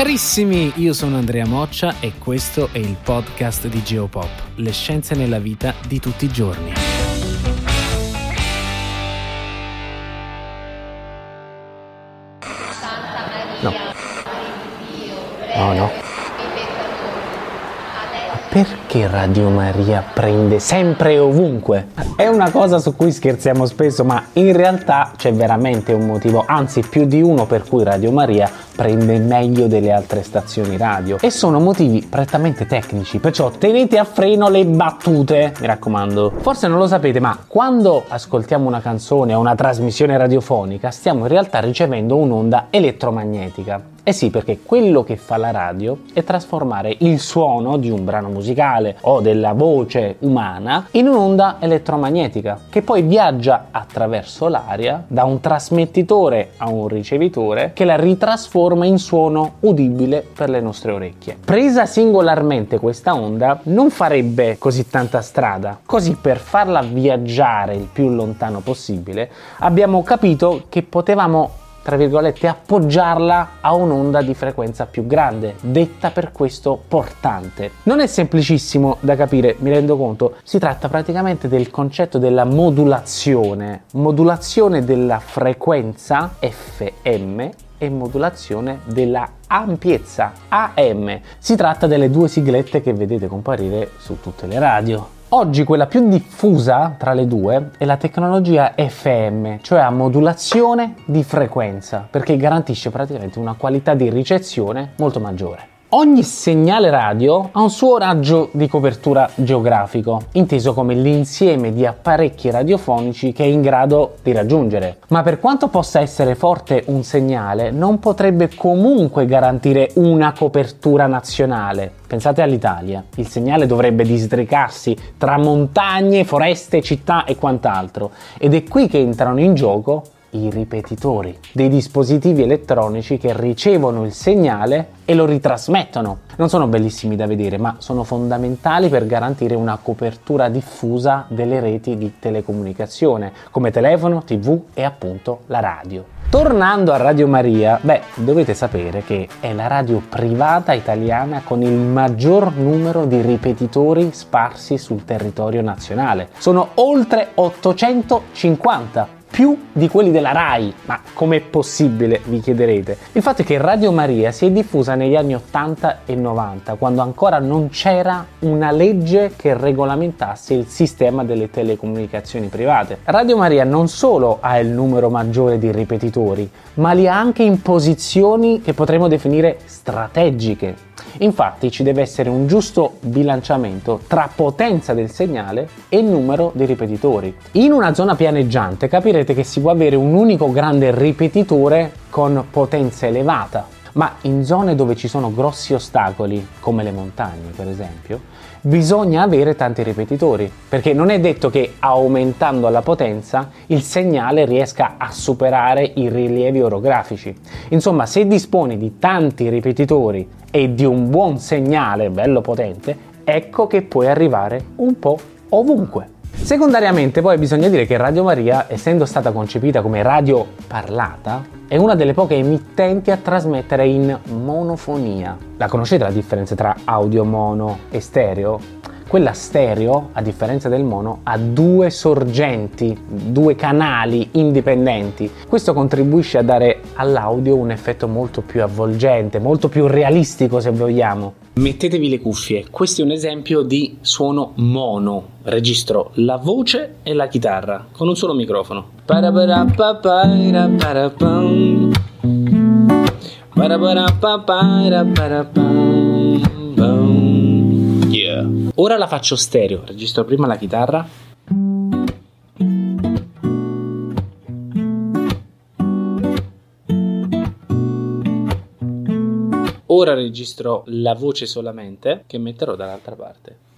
Carissimi, io sono Andrea Moccia e questo è il podcast di Geopop, le scienze nella vita di tutti i giorni. No. No, no. Perché Radio Maria prende sempre e ovunque? È una cosa su cui scherziamo spesso, ma in realtà c'è veramente un motivo, anzi più di uno per cui Radio Maria prende meglio delle altre stazioni radio. E sono motivi prettamente tecnici, perciò tenete a freno le battute, mi raccomando. Forse non lo sapete, ma quando ascoltiamo una canzone o una trasmissione radiofonica, stiamo in realtà ricevendo un'onda elettromagnetica. Eh sì, perché quello che fa la radio è trasformare il suono di un brano musicale o della voce umana in un'onda elettromagnetica che poi viaggia attraverso l'aria da un trasmettitore a un ricevitore che la ritrasforma in suono udibile per le nostre orecchie. Presa singolarmente questa onda non farebbe così tanta strada, così per farla viaggiare il più lontano possibile abbiamo capito che potevamo tra virgolette, appoggiarla a un'onda di frequenza più grande, detta per questo portante. Non è semplicissimo da capire, mi rendo conto, si tratta praticamente del concetto della modulazione, modulazione della frequenza FM e modulazione della ampiezza AM. Si tratta delle due siglette che vedete comparire su tutte le radio. Oggi quella più diffusa tra le due è la tecnologia FM, cioè a modulazione di frequenza, perché garantisce praticamente una qualità di ricezione molto maggiore. Ogni segnale radio ha un suo raggio di copertura geografico, inteso come l'insieme di apparecchi radiofonici che è in grado di raggiungere. Ma per quanto possa essere forte un segnale, non potrebbe comunque garantire una copertura nazionale. Pensate all'Italia, il segnale dovrebbe districarsi tra montagne, foreste, città e quant'altro. Ed è qui che entrano in gioco i ripetitori, dei dispositivi elettronici che ricevono il segnale e lo ritrasmettono. Non sono bellissimi da vedere, ma sono fondamentali per garantire una copertura diffusa delle reti di telecomunicazione, come telefono, tv e appunto la radio. Tornando a Radio Maria, beh, dovete sapere che è la radio privata italiana con il maggior numero di ripetitori sparsi sul territorio nazionale. Sono oltre 850 più di quelli della RAI. Ma com'è possibile, vi chiederete? Il fatto è che Radio Maria si è diffusa negli anni 80 e 90, quando ancora non c'era una legge che regolamentasse il sistema delle telecomunicazioni private. Radio Maria non solo ha il numero maggiore di ripetitori, ma li ha anche in posizioni che potremmo definire strategiche. Infatti ci deve essere un giusto bilanciamento tra potenza del segnale e numero di ripetitori. In una zona pianeggiante capirete che si può avere un unico grande ripetitore con potenza elevata, ma in zone dove ci sono grossi ostacoli, come le montagne per esempio, bisogna avere tanti ripetitori, perché non è detto che aumentando la potenza il segnale riesca a superare i rilievi orografici. Insomma, se disponi di tanti ripetitori e di un buon segnale bello potente, ecco che puoi arrivare un po' ovunque. Secondariamente poi bisogna dire che Radio Maria, essendo stata concepita come radio parlata, è una delle poche emittenti a trasmettere in monofonia. La conoscete la differenza tra audio mono e stereo? Quella stereo, a differenza del mono, ha due sorgenti, due canali indipendenti. Questo contribuisce a dare all'audio un effetto molto più avvolgente, molto più realistico se vogliamo. Mettetevi le cuffie, questo è un esempio di suono mono. Registro la voce e la chitarra con un solo microfono. Yeah. Ora la faccio stereo, registro prima la chitarra. Ora registro la voce solamente che metterò dall'altra parte.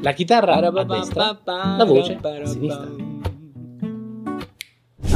La chitarra? A destra, la voce? a sinistra.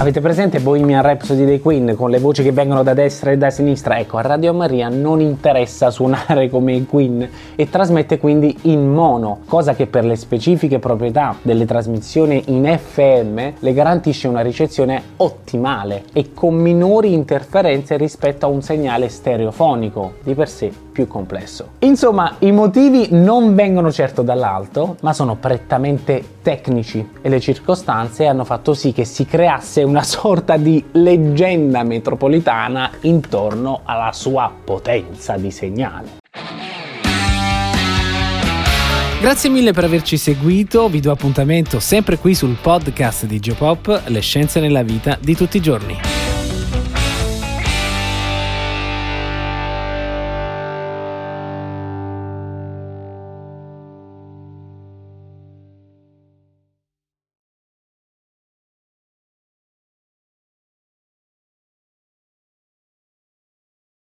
Avete presente Bohemian Rhapsody dei Queen con le voci che vengono da destra e da sinistra? Ecco, a Radio Maria non interessa suonare come i Queen e trasmette quindi in mono, cosa che per le specifiche proprietà delle trasmissioni in FM le garantisce una ricezione ottimale e con minori interferenze rispetto a un segnale stereofonico, di per sé più complesso. Insomma, i motivi non vengono certo dall'alto, ma sono prettamente tecnici e le circostanze hanno fatto sì che si creasse una sorta di leggenda metropolitana intorno alla sua potenza di segnale. Grazie mille per averci seguito, vi do appuntamento sempre qui sul podcast di Geopop, le scienze nella vita di tutti i giorni.